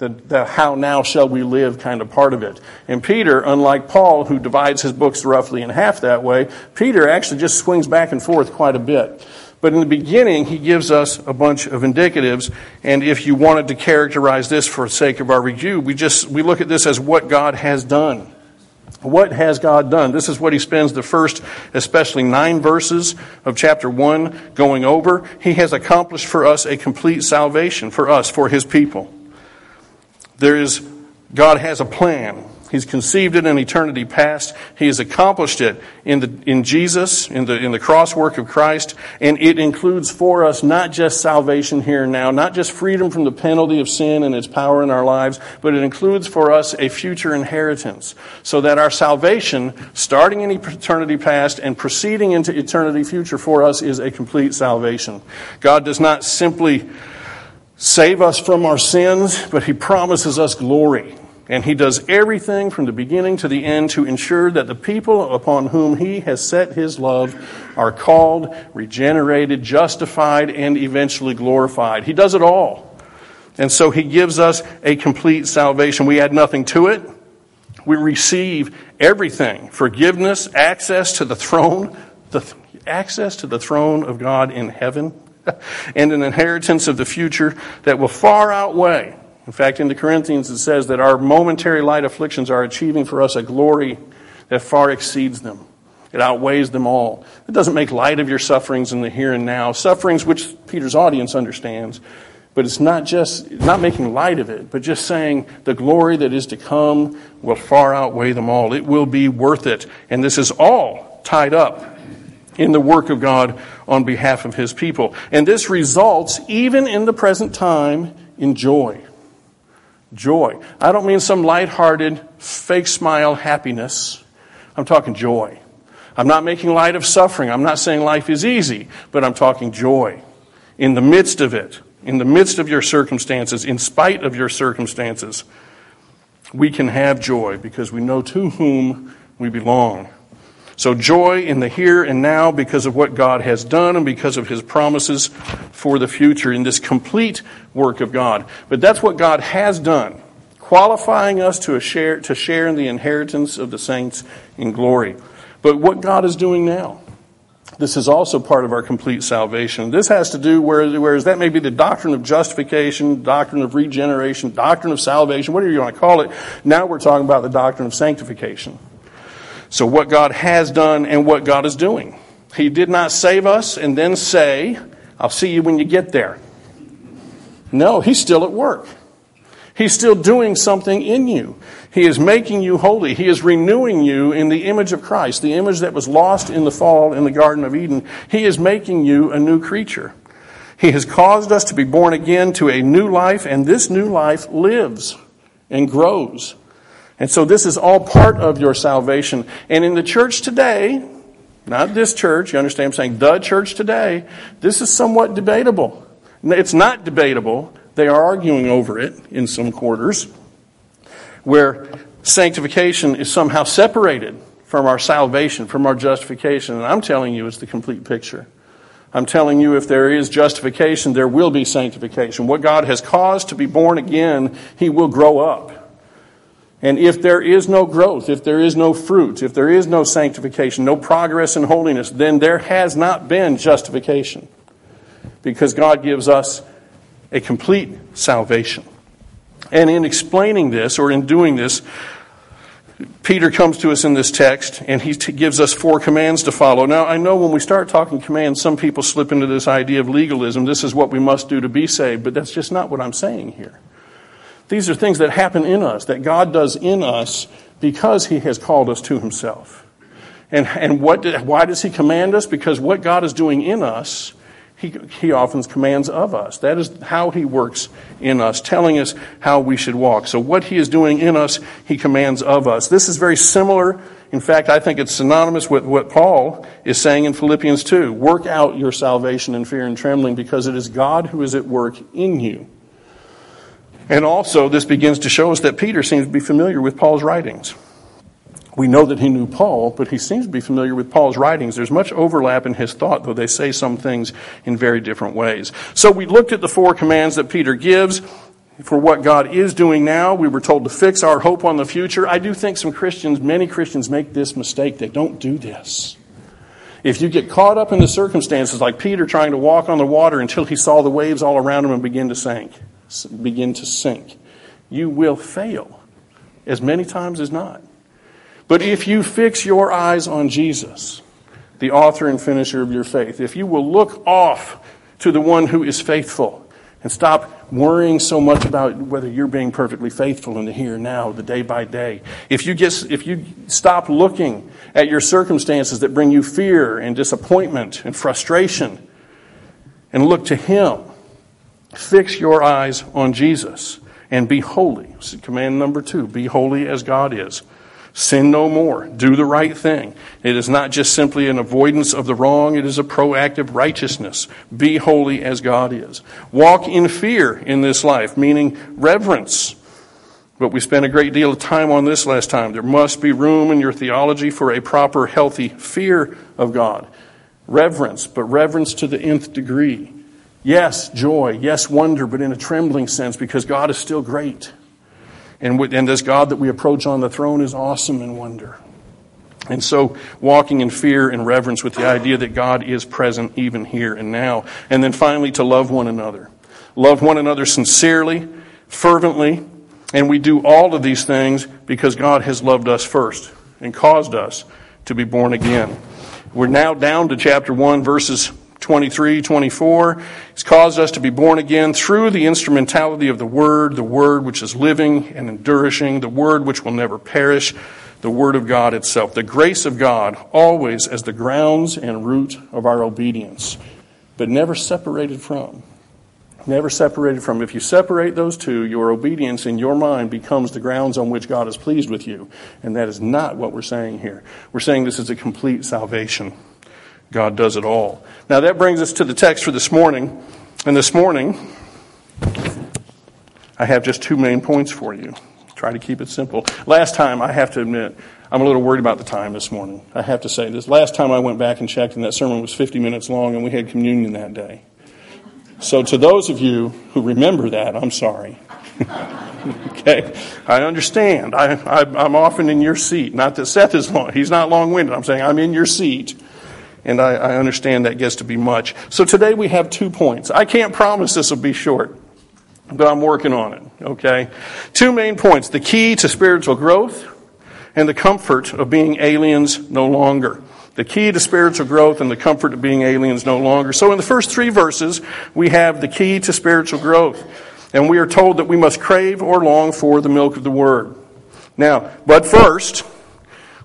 the, the how now shall we live kind of part of it. And Peter, unlike Paul, who divides his books roughly in half that way, Peter actually just swings back and forth quite a bit. But in the beginning, he gives us a bunch of indicatives. And if you wanted to characterize this for the sake of our review, we just we look at this as what God has done. What has God done? This is what he spends the first, especially nine verses of chapter one going over. He has accomplished for us a complete salvation for us, for his people. There is, God has a plan. He's conceived it in eternity past. He has accomplished it in, the, in Jesus, in the, in the cross work of Christ. And it includes for us not just salvation here and now, not just freedom from the penalty of sin and its power in our lives, but it includes for us a future inheritance. So that our salvation, starting in eternity past and proceeding into eternity future for us, is a complete salvation. God does not simply save us from our sins, but He promises us glory. And he does everything from the beginning to the end to ensure that the people upon whom he has set his love are called, regenerated, justified, and eventually glorified. He does it all. And so he gives us a complete salvation. We add nothing to it. We receive everything forgiveness, access to the throne, the, access to the throne of God in heaven, and an inheritance of the future that will far outweigh in fact, in the Corinthians, it says that our momentary light afflictions are achieving for us a glory that far exceeds them. It outweighs them all. It doesn't make light of your sufferings in the here and now, sufferings which Peter's audience understands. But it's not just not making light of it, but just saying the glory that is to come will far outweigh them all. It will be worth it. And this is all tied up in the work of God on behalf of his people. And this results, even in the present time, in joy. Joy. I don't mean some lighthearted, fake smile happiness. I'm talking joy. I'm not making light of suffering. I'm not saying life is easy, but I'm talking joy. In the midst of it, in the midst of your circumstances, in spite of your circumstances, we can have joy because we know to whom we belong. So, joy in the here and now because of what God has done and because of his promises for the future in this complete work of God. But that's what God has done, qualifying us to share, to share in the inheritance of the saints in glory. But what God is doing now, this is also part of our complete salvation. This has to do, whereas that may be the doctrine of justification, doctrine of regeneration, doctrine of salvation, whatever you want to call it. Now we're talking about the doctrine of sanctification. So, what God has done and what God is doing. He did not save us and then say, I'll see you when you get there. No, He's still at work. He's still doing something in you. He is making you holy. He is renewing you in the image of Christ, the image that was lost in the fall in the Garden of Eden. He is making you a new creature. He has caused us to be born again to a new life, and this new life lives and grows. And so this is all part of your salvation. And in the church today, not this church, you understand I'm saying? The church today, this is somewhat debatable. It's not debatable. They are arguing over it in some quarters, where sanctification is somehow separated from our salvation, from our justification. And I'm telling you, it's the complete picture. I'm telling you, if there is justification, there will be sanctification. What God has caused to be born again, He will grow up. And if there is no growth, if there is no fruit, if there is no sanctification, no progress in holiness, then there has not been justification. Because God gives us a complete salvation. And in explaining this, or in doing this, Peter comes to us in this text and he gives us four commands to follow. Now, I know when we start talking commands, some people slip into this idea of legalism. This is what we must do to be saved, but that's just not what I'm saying here. These are things that happen in us, that God does in us because He has called us to Himself. And, and what did, why does He command us? Because what God is doing in us, he, he often commands of us. That is how He works in us, telling us how we should walk. So, what He is doing in us, He commands of us. This is very similar. In fact, I think it's synonymous with what Paul is saying in Philippians 2. Work out your salvation in fear and trembling because it is God who is at work in you. And also, this begins to show us that Peter seems to be familiar with Paul's writings. We know that he knew Paul, but he seems to be familiar with Paul's writings. There's much overlap in his thought, though they say some things in very different ways. So we looked at the four commands that Peter gives. for what God is doing now. We were told to fix our hope on the future. I do think some Christians, many Christians, make this mistake. They don't do this. If you get caught up in the circumstances, like Peter trying to walk on the water until he saw the waves all around him and begin to sink, begin to sink, you will fail as many times as not. But if you fix your eyes on Jesus, the author and finisher of your faith, if you will look off to the one who is faithful and stop worrying so much about whether you're being perfectly faithful in the here and now, the day by day. If you, get, if you stop looking at your circumstances that bring you fear and disappointment and frustration and look to Him, fix your eyes on Jesus and be holy. command number two be holy as God is. Sin no more. Do the right thing. It is not just simply an avoidance of the wrong, it is a proactive righteousness. Be holy as God is. Walk in fear in this life, meaning reverence. But we spent a great deal of time on this last time. There must be room in your theology for a proper, healthy fear of God. Reverence, but reverence to the nth degree. Yes, joy. Yes, wonder, but in a trembling sense because God is still great. And, and this God that we approach on the throne is awesome in wonder. And so, walking in fear and reverence with the idea that God is present even here and now. And then finally, to love one another. Love one another sincerely, fervently, and we do all of these things because God has loved us first and caused us to be born again. We're now down to chapter 1, verses 23, 24. He's caused us to be born again through the instrumentality of the Word, the Word which is living and enduring, the Word which will never perish, the Word of God itself, the grace of God, always as the grounds and root of our obedience, but never separated from. Never separated from. If you separate those two, your obedience in your mind becomes the grounds on which God is pleased with you. And that is not what we're saying here. We're saying this is a complete salvation. God does it all. Now that brings us to the text for this morning. And this morning, I have just two main points for you. Try to keep it simple. Last time, I have to admit, I'm a little worried about the time this morning. I have to say this. Last time I went back and checked, and that sermon was 50 minutes long, and we had communion that day. So, to those of you who remember that, I'm sorry. okay? I understand. I, am often in your seat. Not that Seth is long, he's not long winded. I'm saying I'm in your seat and I, I understand that gets to be much. So today we have two points. I can't promise this will be short, but I'm working on it, okay? Two main points the key to spiritual growth and the comfort of being aliens no longer. The key to spiritual growth and the comfort of being aliens no longer. So in the first three verses, we have the key to spiritual growth. And we are told that we must crave or long for the milk of the word. Now, but first,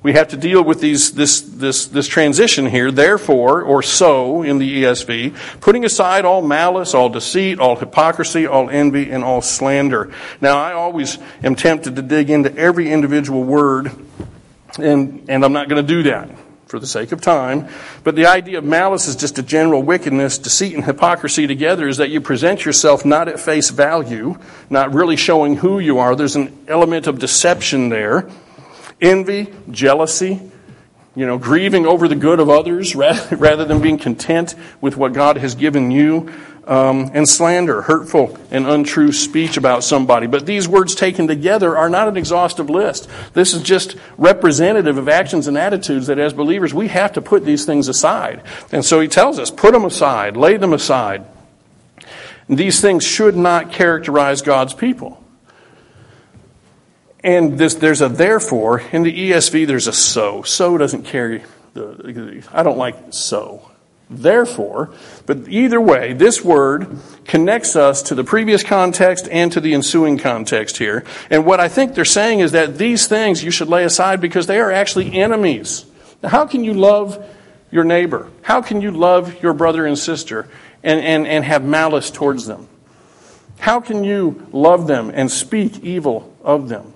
we have to deal with these, this, this, this transition here, therefore, or so in the ESV, putting aside all malice, all deceit, all hypocrisy, all envy, and all slander. Now, I always am tempted to dig into every individual word, and, and I'm not going to do that for the sake of time. But the idea of malice is just a general wickedness. Deceit and hypocrisy together is that you present yourself not at face value, not really showing who you are. There's an element of deception there envy, jealousy, you know, grieving over the good of others rather than being content with what God has given you, um, and slander, hurtful and untrue speech about somebody. But these words taken together are not an exhaustive list. This is just representative of actions and attitudes that as believers we have to put these things aside. And so he tells us, put them aside, lay them aside. These things should not characterize God's people. And this, there's a therefore. In the ESV, there's a so. So doesn't carry the, I don't like so. Therefore, but either way, this word connects us to the previous context and to the ensuing context here. And what I think they're saying is that these things you should lay aside because they are actually enemies. Now, how can you love your neighbor? How can you love your brother and sister and, and, and have malice towards them? How can you love them and speak evil of them?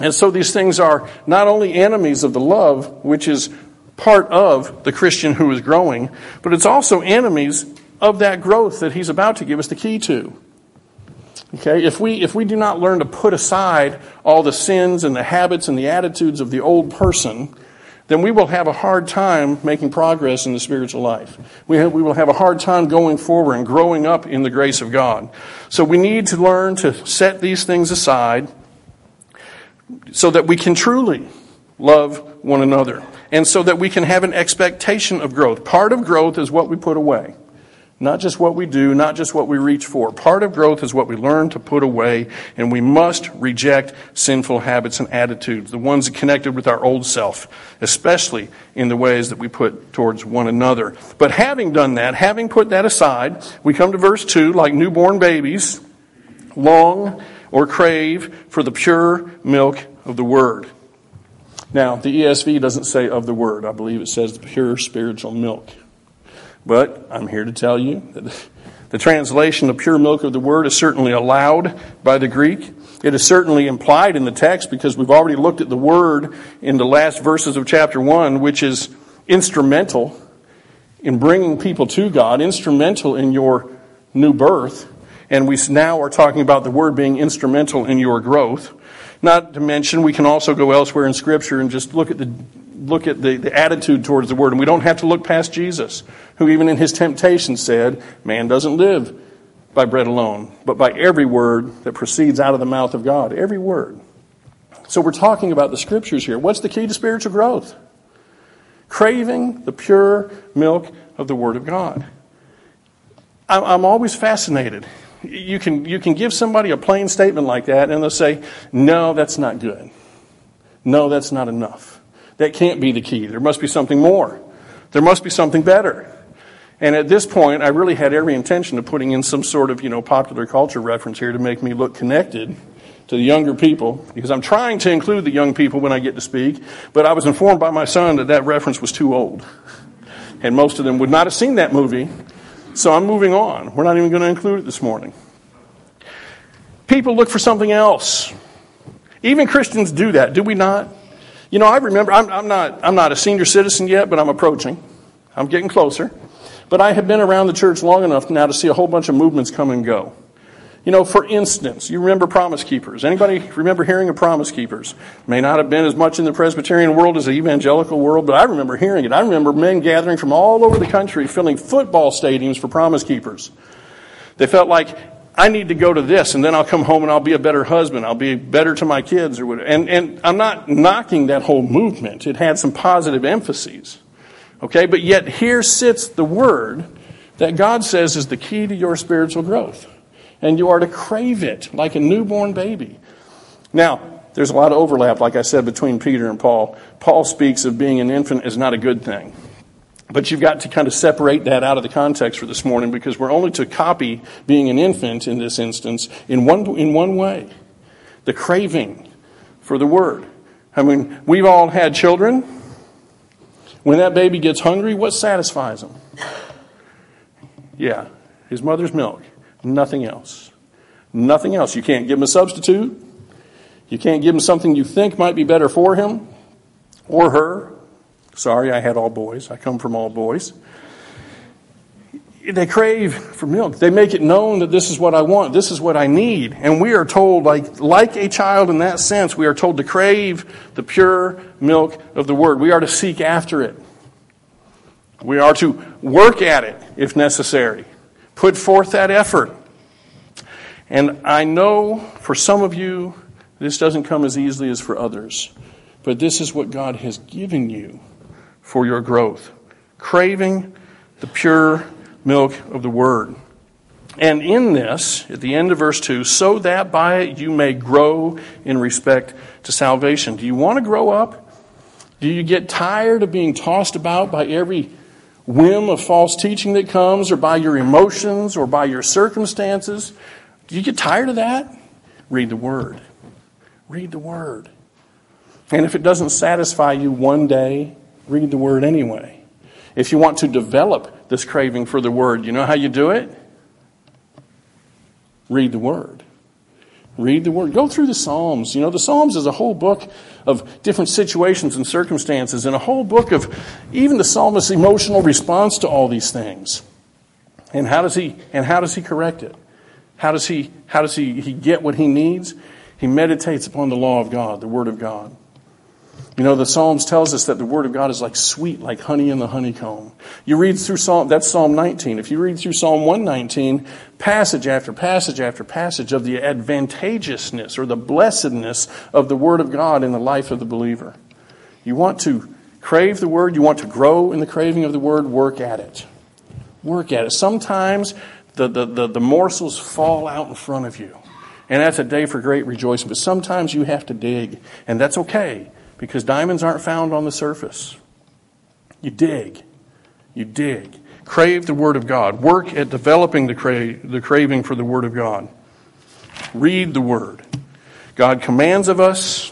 And so these things are not only enemies of the love, which is part of the Christian who is growing, but it's also enemies of that growth that he's about to give us the key to. Okay, if we, if we do not learn to put aside all the sins and the habits and the attitudes of the old person, then we will have a hard time making progress in the spiritual life. We, have, we will have a hard time going forward and growing up in the grace of God. So we need to learn to set these things aside so that we can truly love one another and so that we can have an expectation of growth. Part of growth is what we put away. Not just what we do, not just what we reach for. Part of growth is what we learn to put away, and we must reject sinful habits and attitudes, the ones that connected with our old self, especially in the ways that we put towards one another. But having done that, having put that aside, we come to verse 2 like newborn babies, long or crave for the pure milk of the word. Now, the ESV doesn't say of the word. I believe it says the pure spiritual milk. But I'm here to tell you that the translation of pure milk of the word is certainly allowed by the Greek. It is certainly implied in the text because we've already looked at the word in the last verses of chapter 1, which is instrumental in bringing people to God, instrumental in your new birth. And we now are talking about the word being instrumental in your growth. Not to mention, we can also go elsewhere in Scripture and just look at the look at the, the attitude towards the word. And we don't have to look past Jesus, who even in his temptation said, Man doesn't live by bread alone, but by every word that proceeds out of the mouth of God. Every word. So we're talking about the scriptures here. What's the key to spiritual growth? Craving the pure milk of the Word of God. I'm always fascinated. You can, you can give somebody a plain statement like that, and they'll say, No, that's not good. No, that's not enough. That can't be the key. There must be something more. There must be something better. And at this point, I really had every intention of putting in some sort of, you know, popular culture reference here to make me look connected to the younger people, because I'm trying to include the young people when I get to speak, but I was informed by my son that that reference was too old. And most of them would not have seen that movie, so I'm moving on. We're not even going to include it this morning. People look for something else. Even Christians do that, do we not? You know, I remember, I'm, I'm, not, I'm not a senior citizen yet, but I'm approaching. I'm getting closer. But I have been around the church long enough now to see a whole bunch of movements come and go. You know, for instance, you remember Promise Keepers. Anybody remember hearing of Promise Keepers? May not have been as much in the Presbyterian world as the evangelical world, but I remember hearing it. I remember men gathering from all over the country filling football stadiums for Promise Keepers. They felt like I need to go to this, and then I'll come home and I'll be a better husband. I'll be better to my kids, or whatever. And, and I'm not knocking that whole movement. It had some positive emphases. Okay, but yet here sits the word that God says is the key to your spiritual growth. And you are to crave it like a newborn baby. Now, there's a lot of overlap, like I said, between Peter and Paul. Paul speaks of being an infant is not a good thing. But you've got to kind of separate that out of the context for this morning because we're only to copy being an infant in this instance in one, in one way the craving for the Word. I mean, we've all had children. When that baby gets hungry, what satisfies him? Yeah, his mother's milk. Nothing else. Nothing else. You can't give him a substitute. You can't give him something you think might be better for him or her Sorry, I had all boys. I come from all boys. They crave for milk. They make it known that this is what I want, this is what I need. And we are told, like, like a child in that sense, we are told to crave the pure milk of the Word. We are to seek after it. We are to work at it if necessary. Put forth that effort. And I know for some of you, this doesn't come as easily as for others. But this is what God has given you for your growth, craving the pure milk of the Word. And in this, at the end of verse 2, so that by it you may grow in respect to salvation. Do you want to grow up? Do you get tired of being tossed about by every whim of false teaching that comes, or by your emotions, or by your circumstances? Do you get tired of that? Read the Word. Read the Word. And if it doesn't satisfy you one day, read the Word anyway. If you want to develop this craving for the Word, you know how you do it? Read the Word. Read the Word. Go through the Psalms. You know, the Psalms is a whole book of different situations and circumstances, and a whole book of even the psalmist's emotional response to all these things. And how does he and how does he correct it? How does he how does he, he get what he needs? He meditates upon the law of God, the Word of God. You know, the Psalms tells us that the Word of God is like sweet, like honey in the honeycomb. You read through Psalm, that's Psalm 19. If you read through Psalm 119, passage after passage after passage of the advantageousness or the blessedness of the Word of God in the life of the believer. You want to crave the Word, you want to grow in the craving of the Word, work at it. Work at it. Sometimes the, the, the, the morsels fall out in front of you. And that's a day for great rejoicing. But sometimes you have to dig, and that's okay because diamonds aren't found on the surface. You dig. You dig. Crave the Word of God. Work at developing the, cra- the craving for the Word of God. Read the Word. God commands of us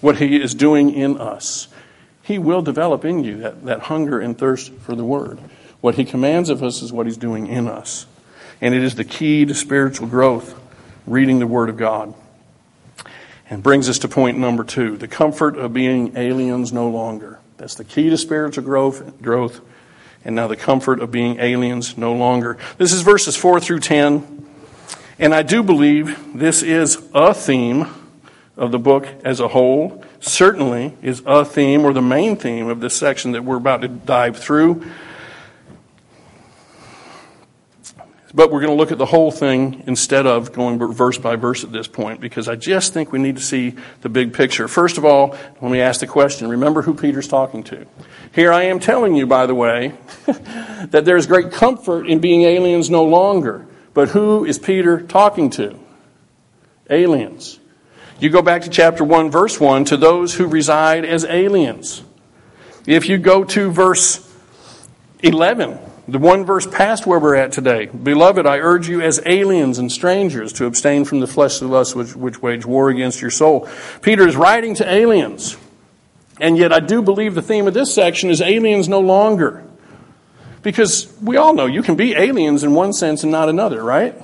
what He is doing in us. He will develop in you that, that hunger and thirst for the Word. What He commands of us is what He's doing in us. And it is the key to spiritual growth, reading the Word of God. And brings us to point number two the comfort of being aliens no longer. That's the key to spiritual growth, growth. And now the comfort of being aliens no longer. This is verses 4 through 10. And I do believe this is a theme of the book as a whole. Certainly is a theme or the main theme of this section that we're about to dive through. But we're going to look at the whole thing instead of going verse by verse at this point because I just think we need to see the big picture. First of all, let me ask the question remember who Peter's talking to. Here I am telling you, by the way, that there's great comfort in being aliens no longer. But who is Peter talking to? Aliens. You go back to chapter 1, verse 1, to those who reside as aliens. If you go to verse 11, the one verse past where we're at today. Beloved, I urge you as aliens and strangers to abstain from the fleshly lusts which, which wage war against your soul. Peter is writing to aliens. And yet I do believe the theme of this section is aliens no longer. Because we all know you can be aliens in one sense and not another, right?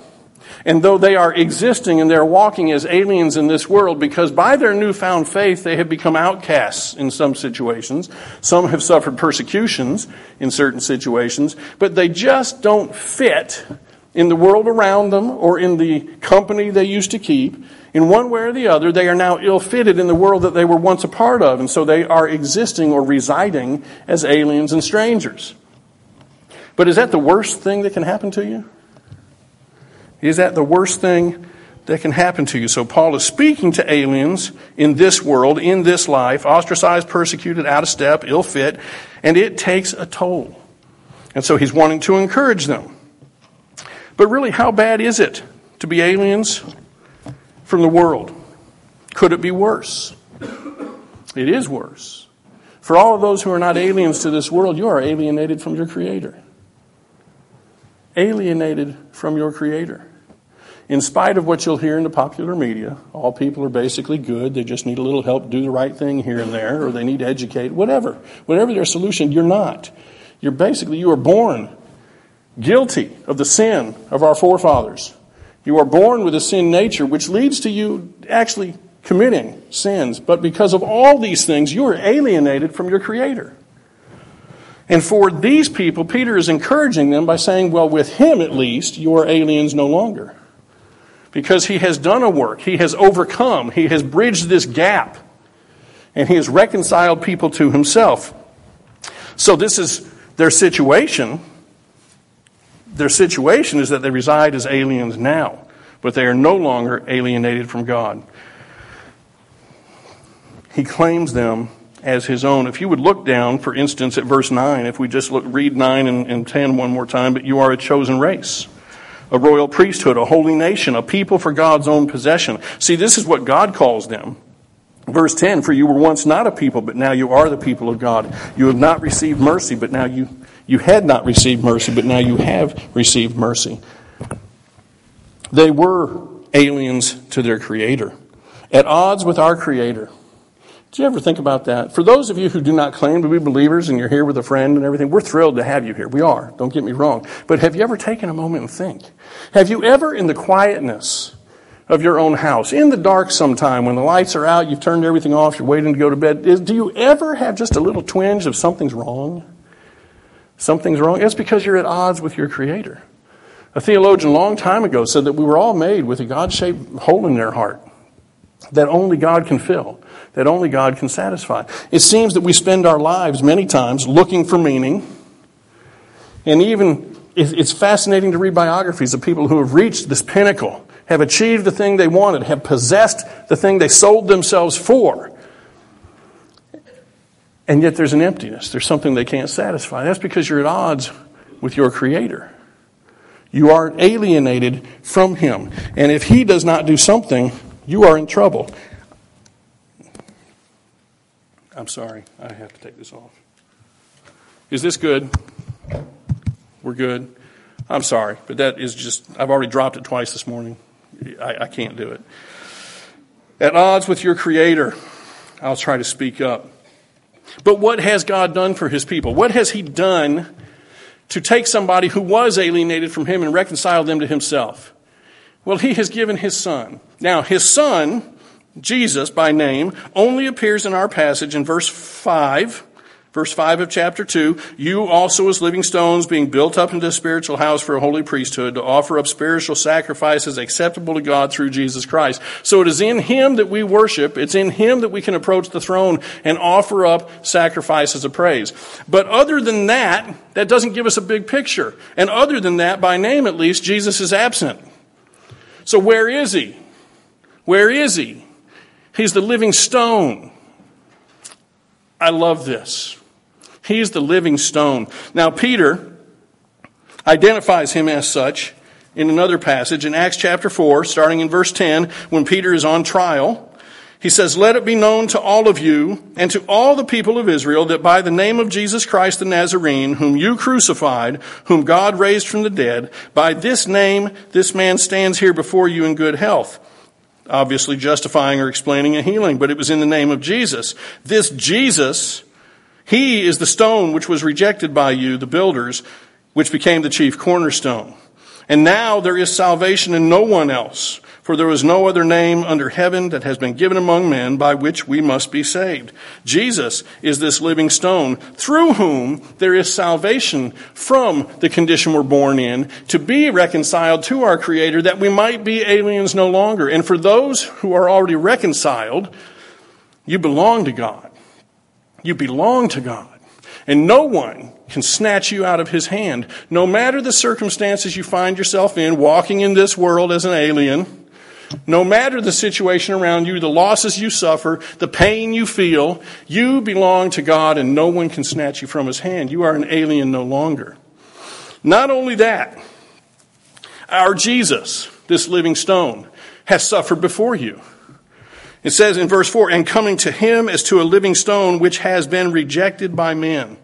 And though they are existing and they're walking as aliens in this world, because by their newfound faith they have become outcasts in some situations, some have suffered persecutions in certain situations, but they just don't fit in the world around them or in the company they used to keep. In one way or the other, they are now ill fitted in the world that they were once a part of, and so they are existing or residing as aliens and strangers. But is that the worst thing that can happen to you? Is that the worst thing that can happen to you? So Paul is speaking to aliens in this world, in this life, ostracized, persecuted, out of step, ill fit, and it takes a toll. And so he's wanting to encourage them. But really, how bad is it to be aliens from the world? Could it be worse? It is worse. For all of those who are not aliens to this world, you are alienated from your Creator. Alienated from your Creator in spite of what you'll hear in the popular media, all people are basically good. They just need a little help do the right thing here and there, or they need to educate, whatever. Whatever their solution, you're not. You're basically, you are born guilty of the sin of our forefathers. You are born with a sin nature, which leads to you actually committing sins. But because of all these things, you are alienated from your Creator. And for these people, Peter is encouraging them by saying, well, with him at least, you are aliens no longer because he has done a work. He has overcome. He has bridged this gap. And he has reconciled people to himself. So, this is their situation. Their situation is that they reside as aliens now, but they are no longer alienated from God. He claims them as his own. If you would look down, for instance, at verse 9, if we just look, read 9 and, and 10 one more time, but you are a chosen race a royal priesthood, a holy nation, a people for God's own possession. See, this is what God calls them. Verse 10 For you were once not a people, but now you are the people of God. You have not received mercy, but now you, you had not received mercy, but now you have received mercy. They were aliens to their Creator, at odds with our Creator. Do you ever think about that? For those of you who do not claim to be believers and you're here with a friend and everything, we're thrilled to have you here. We are. Don't get me wrong. But have you ever taken a moment and think? Have you ever, in the quietness of your own house, in the dark sometime, when the lights are out, you've turned everything off, you're waiting to go to bed, do you ever have just a little twinge of something's wrong? Something's wrong? It's because you're at odds with your Creator. A theologian a long time ago said that we were all made with a God shaped hole in their heart. That only God can fill, that only God can satisfy. It seems that we spend our lives many times looking for meaning, and even it's fascinating to read biographies of people who have reached this pinnacle, have achieved the thing they wanted, have possessed the thing they sold themselves for. And yet there's an emptiness. There's something they can't satisfy. That's because you're at odds with your Creator. You are alienated from Him. And if He does not do something, you are in trouble. I'm sorry, I have to take this off. Is this good? We're good. I'm sorry, but that is just, I've already dropped it twice this morning. I, I can't do it. At odds with your Creator, I'll try to speak up. But what has God done for His people? What has He done to take somebody who was alienated from Him and reconcile them to Himself? Well, He has given His Son. Now, His Son, Jesus by name, only appears in our passage in verse 5 Verse 5 of chapter 2, you also as living stones being built up into a spiritual house for a holy priesthood to offer up spiritual sacrifices acceptable to God through Jesus Christ. So it is in Him that we worship. It's in Him that we can approach the throne and offer up sacrifices of praise. But other than that, that doesn't give us a big picture. And other than that, by name at least, Jesus is absent. So where is He? Where is He? He's the living stone. I love this. He's the living stone. Now, Peter identifies him as such in another passage in Acts chapter 4, starting in verse 10, when Peter is on trial. He says, Let it be known to all of you and to all the people of Israel that by the name of Jesus Christ the Nazarene, whom you crucified, whom God raised from the dead, by this name this man stands here before you in good health. Obviously justifying or explaining a healing, but it was in the name of Jesus. This Jesus he is the stone which was rejected by you, the builders, which became the chief cornerstone. And now there is salvation in no one else, for there is no other name under heaven that has been given among men by which we must be saved. Jesus is this living stone, through whom there is salvation from the condition we're born in, to be reconciled to our Creator, that we might be aliens no longer. And for those who are already reconciled, you belong to God. You belong to God. And no one can snatch you out of his hand. No matter the circumstances you find yourself in, walking in this world as an alien, no matter the situation around you, the losses you suffer, the pain you feel, you belong to God and no one can snatch you from his hand. You are an alien no longer. Not only that, our Jesus, this living stone, has suffered before you. It says in verse 4, and coming to him as to a living stone which has been rejected by men.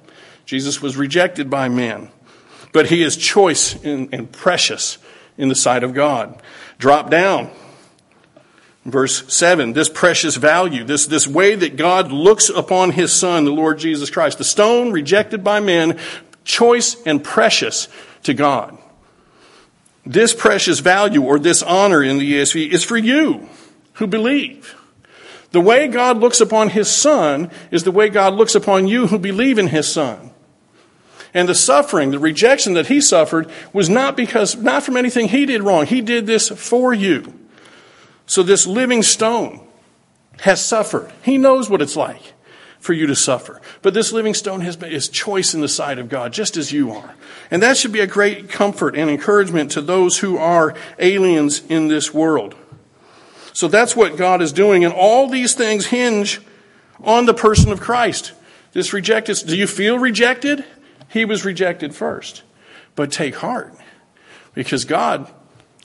Jesus was rejected by men, but he is choice and precious in the sight of God. Drop down. Verse 7, this precious value, this, this way that God looks upon his son, the Lord Jesus Christ. The stone rejected by men, choice and precious to God. This precious value or this honor in the ESV is for you who believe. The way God looks upon his son is the way God looks upon you who believe in his son. And the suffering, the rejection that he suffered was not because, not from anything he did wrong. He did this for you. So this living stone has suffered. He knows what it's like for you to suffer. But this living stone has been, is choice in the sight of God, just as you are. And that should be a great comfort and encouragement to those who are aliens in this world. So that's what God is doing. And all these things hinge on the person of Christ. This rejected, do you feel rejected? He was rejected first. But take heart because God,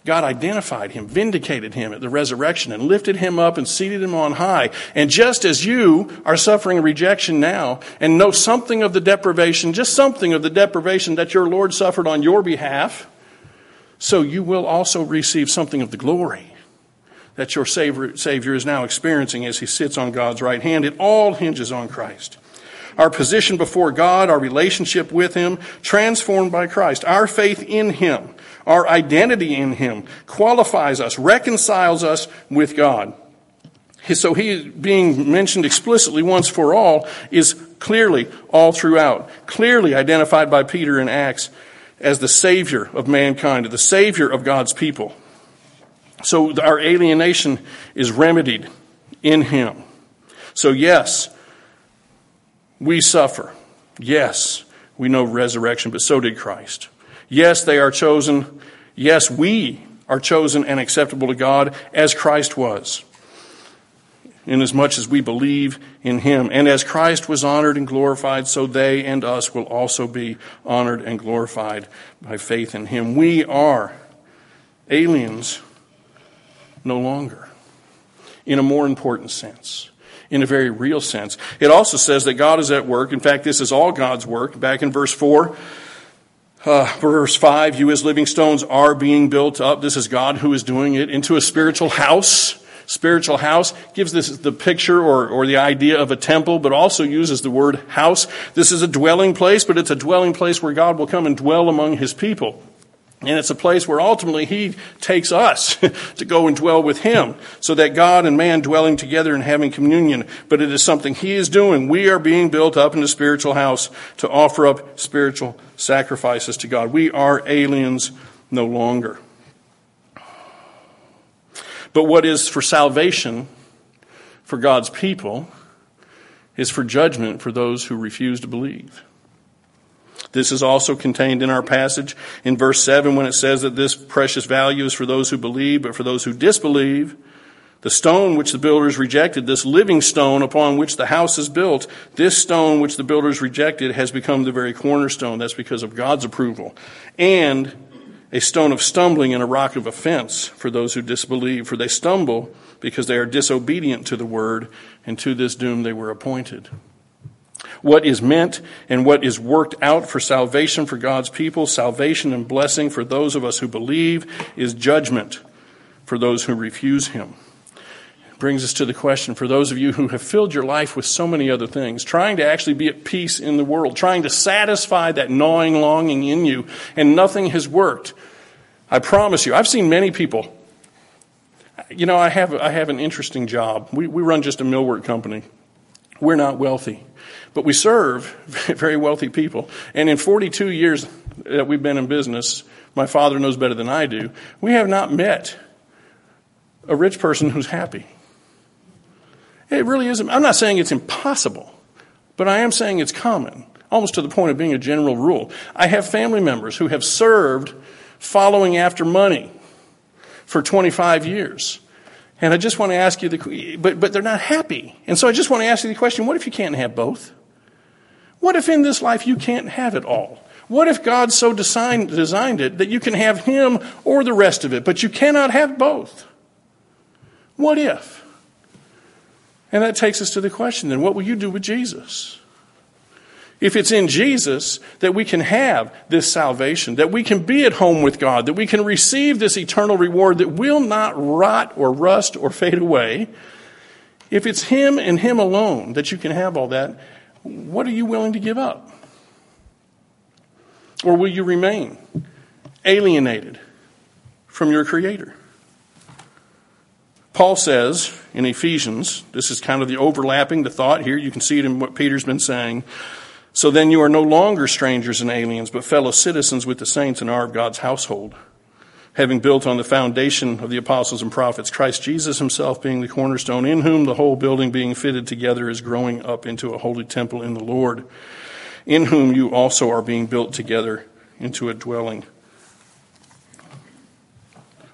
God identified him, vindicated him at the resurrection and lifted him up and seated him on high. And just as you are suffering rejection now and know something of the deprivation, just something of the deprivation that your Lord suffered on your behalf, so you will also receive something of the glory that your Savior is now experiencing as he sits on God's right hand. It all hinges on Christ. Our position before God, our relationship with Him, transformed by Christ. Our faith in Him, our identity in Him, qualifies us, reconciles us with God. So He, being mentioned explicitly once for all, is clearly all throughout, clearly identified by Peter in Acts as the Savior of mankind, the Savior of God's people. So our alienation is remedied in Him. So, yes, we suffer. Yes, we know resurrection, but so did Christ. Yes, they are chosen. Yes, we are chosen and acceptable to God as Christ was, inasmuch as we believe in Him. And as Christ was honored and glorified, so they and us will also be honored and glorified by faith in Him. We are aliens no longer, in a more important sense in a very real sense. It also says that God is at work. In fact, this is all God's work. Back in verse 4, uh, verse 5, you as living stones are being built up. This is God who is doing it into a spiritual house. Spiritual house gives this the picture or, or the idea of a temple, but also uses the word house. This is a dwelling place, but it's a dwelling place where God will come and dwell among his people. And it's a place where ultimately He takes us to go and dwell with Him, so that God and man dwelling together and having communion. But it is something He is doing. We are being built up in a spiritual house to offer up spiritual sacrifices to God. We are aliens no longer. But what is for salvation for God's people is for judgment for those who refuse to believe. This is also contained in our passage in verse 7 when it says that this precious value is for those who believe, but for those who disbelieve, the stone which the builders rejected, this living stone upon which the house is built, this stone which the builders rejected has become the very cornerstone. That's because of God's approval. And a stone of stumbling and a rock of offense for those who disbelieve, for they stumble because they are disobedient to the word, and to this doom they were appointed what is meant and what is worked out for salvation for God's people, salvation and blessing for those of us who believe, is judgment for those who refuse Him. It brings us to the question for those of you who have filled your life with so many other things, trying to actually be at peace in the world, trying to satisfy that gnawing longing in you, and nothing has worked. I promise you, I've seen many people. You know, I have, I have an interesting job. We, we run just a millwork company. We're not wealthy. But we serve very wealthy people. And in 42 years that we've been in business, my father knows better than I do, we have not met a rich person who's happy. It really isn't. I'm not saying it's impossible, but I am saying it's common, almost to the point of being a general rule. I have family members who have served following after money for 25 years. And I just want to ask you the, but, but they're not happy. And so I just want to ask you the question, what if you can't have both? What if in this life you can't have it all? What if God so designed, designed it that you can have Him or the rest of it, but you cannot have both? What if? And that takes us to the question then, what will you do with Jesus? If it's in Jesus that we can have this salvation, that we can be at home with God, that we can receive this eternal reward that will not rot or rust or fade away, if it's Him and Him alone that you can have all that, what are you willing to give up? Or will you remain alienated from your Creator? Paul says in Ephesians, this is kind of the overlapping, the thought here, you can see it in what Peter's been saying. So then you are no longer strangers and aliens, but fellow citizens with the saints and are of God's household having built on the foundation of the apostles and prophets, Christ Jesus himself being the cornerstone, in whom the whole building being fitted together is growing up into a holy temple in the Lord, in whom you also are being built together into a dwelling.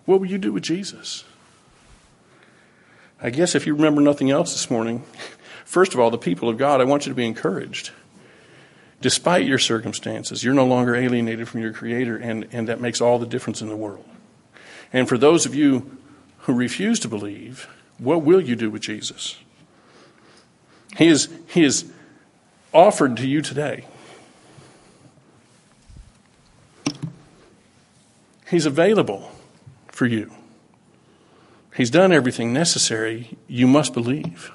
What will you do with Jesus? I guess if you remember nothing else this morning, first of all, the people of God, I want you to be encouraged. Despite your circumstances, you're no longer alienated from your Creator, and, and that makes all the difference in the world. And for those of you who refuse to believe, what will you do with Jesus? He is, he is offered to you today. He's available for you. He's done everything necessary. You must believe.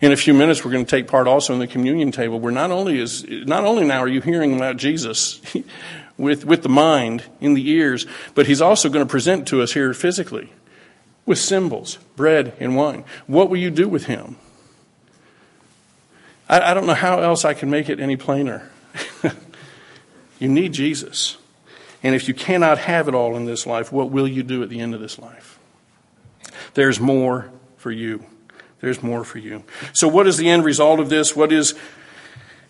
In a few minutes, we're going to take part also in the communion table, where not only is not only now are you hearing about Jesus with with the mind in the ears, but He's also going to present to us here physically with symbols, bread and wine. What will you do with Him? I, I don't know how else I can make it any plainer. you need Jesus. And if you cannot have it all in this life, what will you do at the end of this life? There's more for you. There's more for you. So, what is the end result of this? What is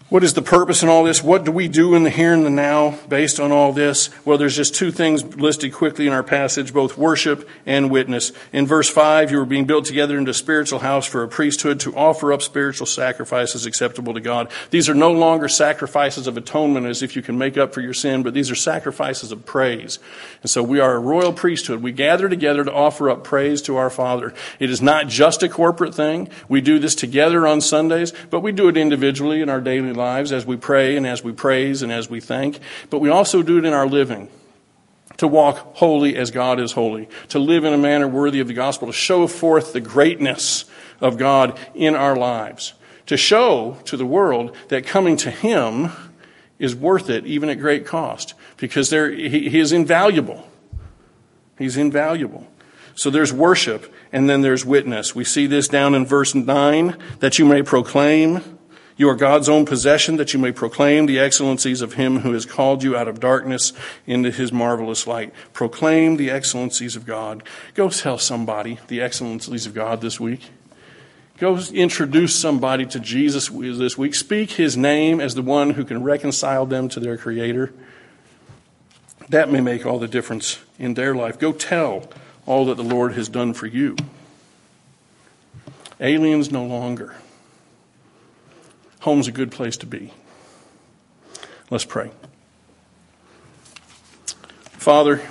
what is the purpose in all this? What do we do in the here and the now based on all this? Well, there's just two things listed quickly in our passage, both worship and witness. In verse 5, you are being built together into a spiritual house for a priesthood to offer up spiritual sacrifices acceptable to God. These are no longer sacrifices of atonement as if you can make up for your sin, but these are sacrifices of praise. And so we are a royal priesthood. We gather together to offer up praise to our Father. It is not just a corporate thing. We do this together on Sundays, but we do it individually in our daily lives as we pray and as we praise and as we thank, but we also do it in our living. To walk holy as God is holy, to live in a manner worthy of the gospel, to show forth the greatness of God in our lives, to show to the world that coming to Him is worth it, even at great cost, because there, he, he is invaluable. He's invaluable. So there's worship, and then there's witness. We see this down in verse 9 that you may proclaim you are God's own possession that you may proclaim the excellencies of him who has called you out of darkness into his marvelous light. Proclaim the excellencies of God. Go tell somebody the excellencies of God this week. Go introduce somebody to Jesus this week. Speak his name as the one who can reconcile them to their Creator. That may make all the difference in their life. Go tell all that the Lord has done for you. Aliens no longer. Home's a good place to be. Let's pray. Father,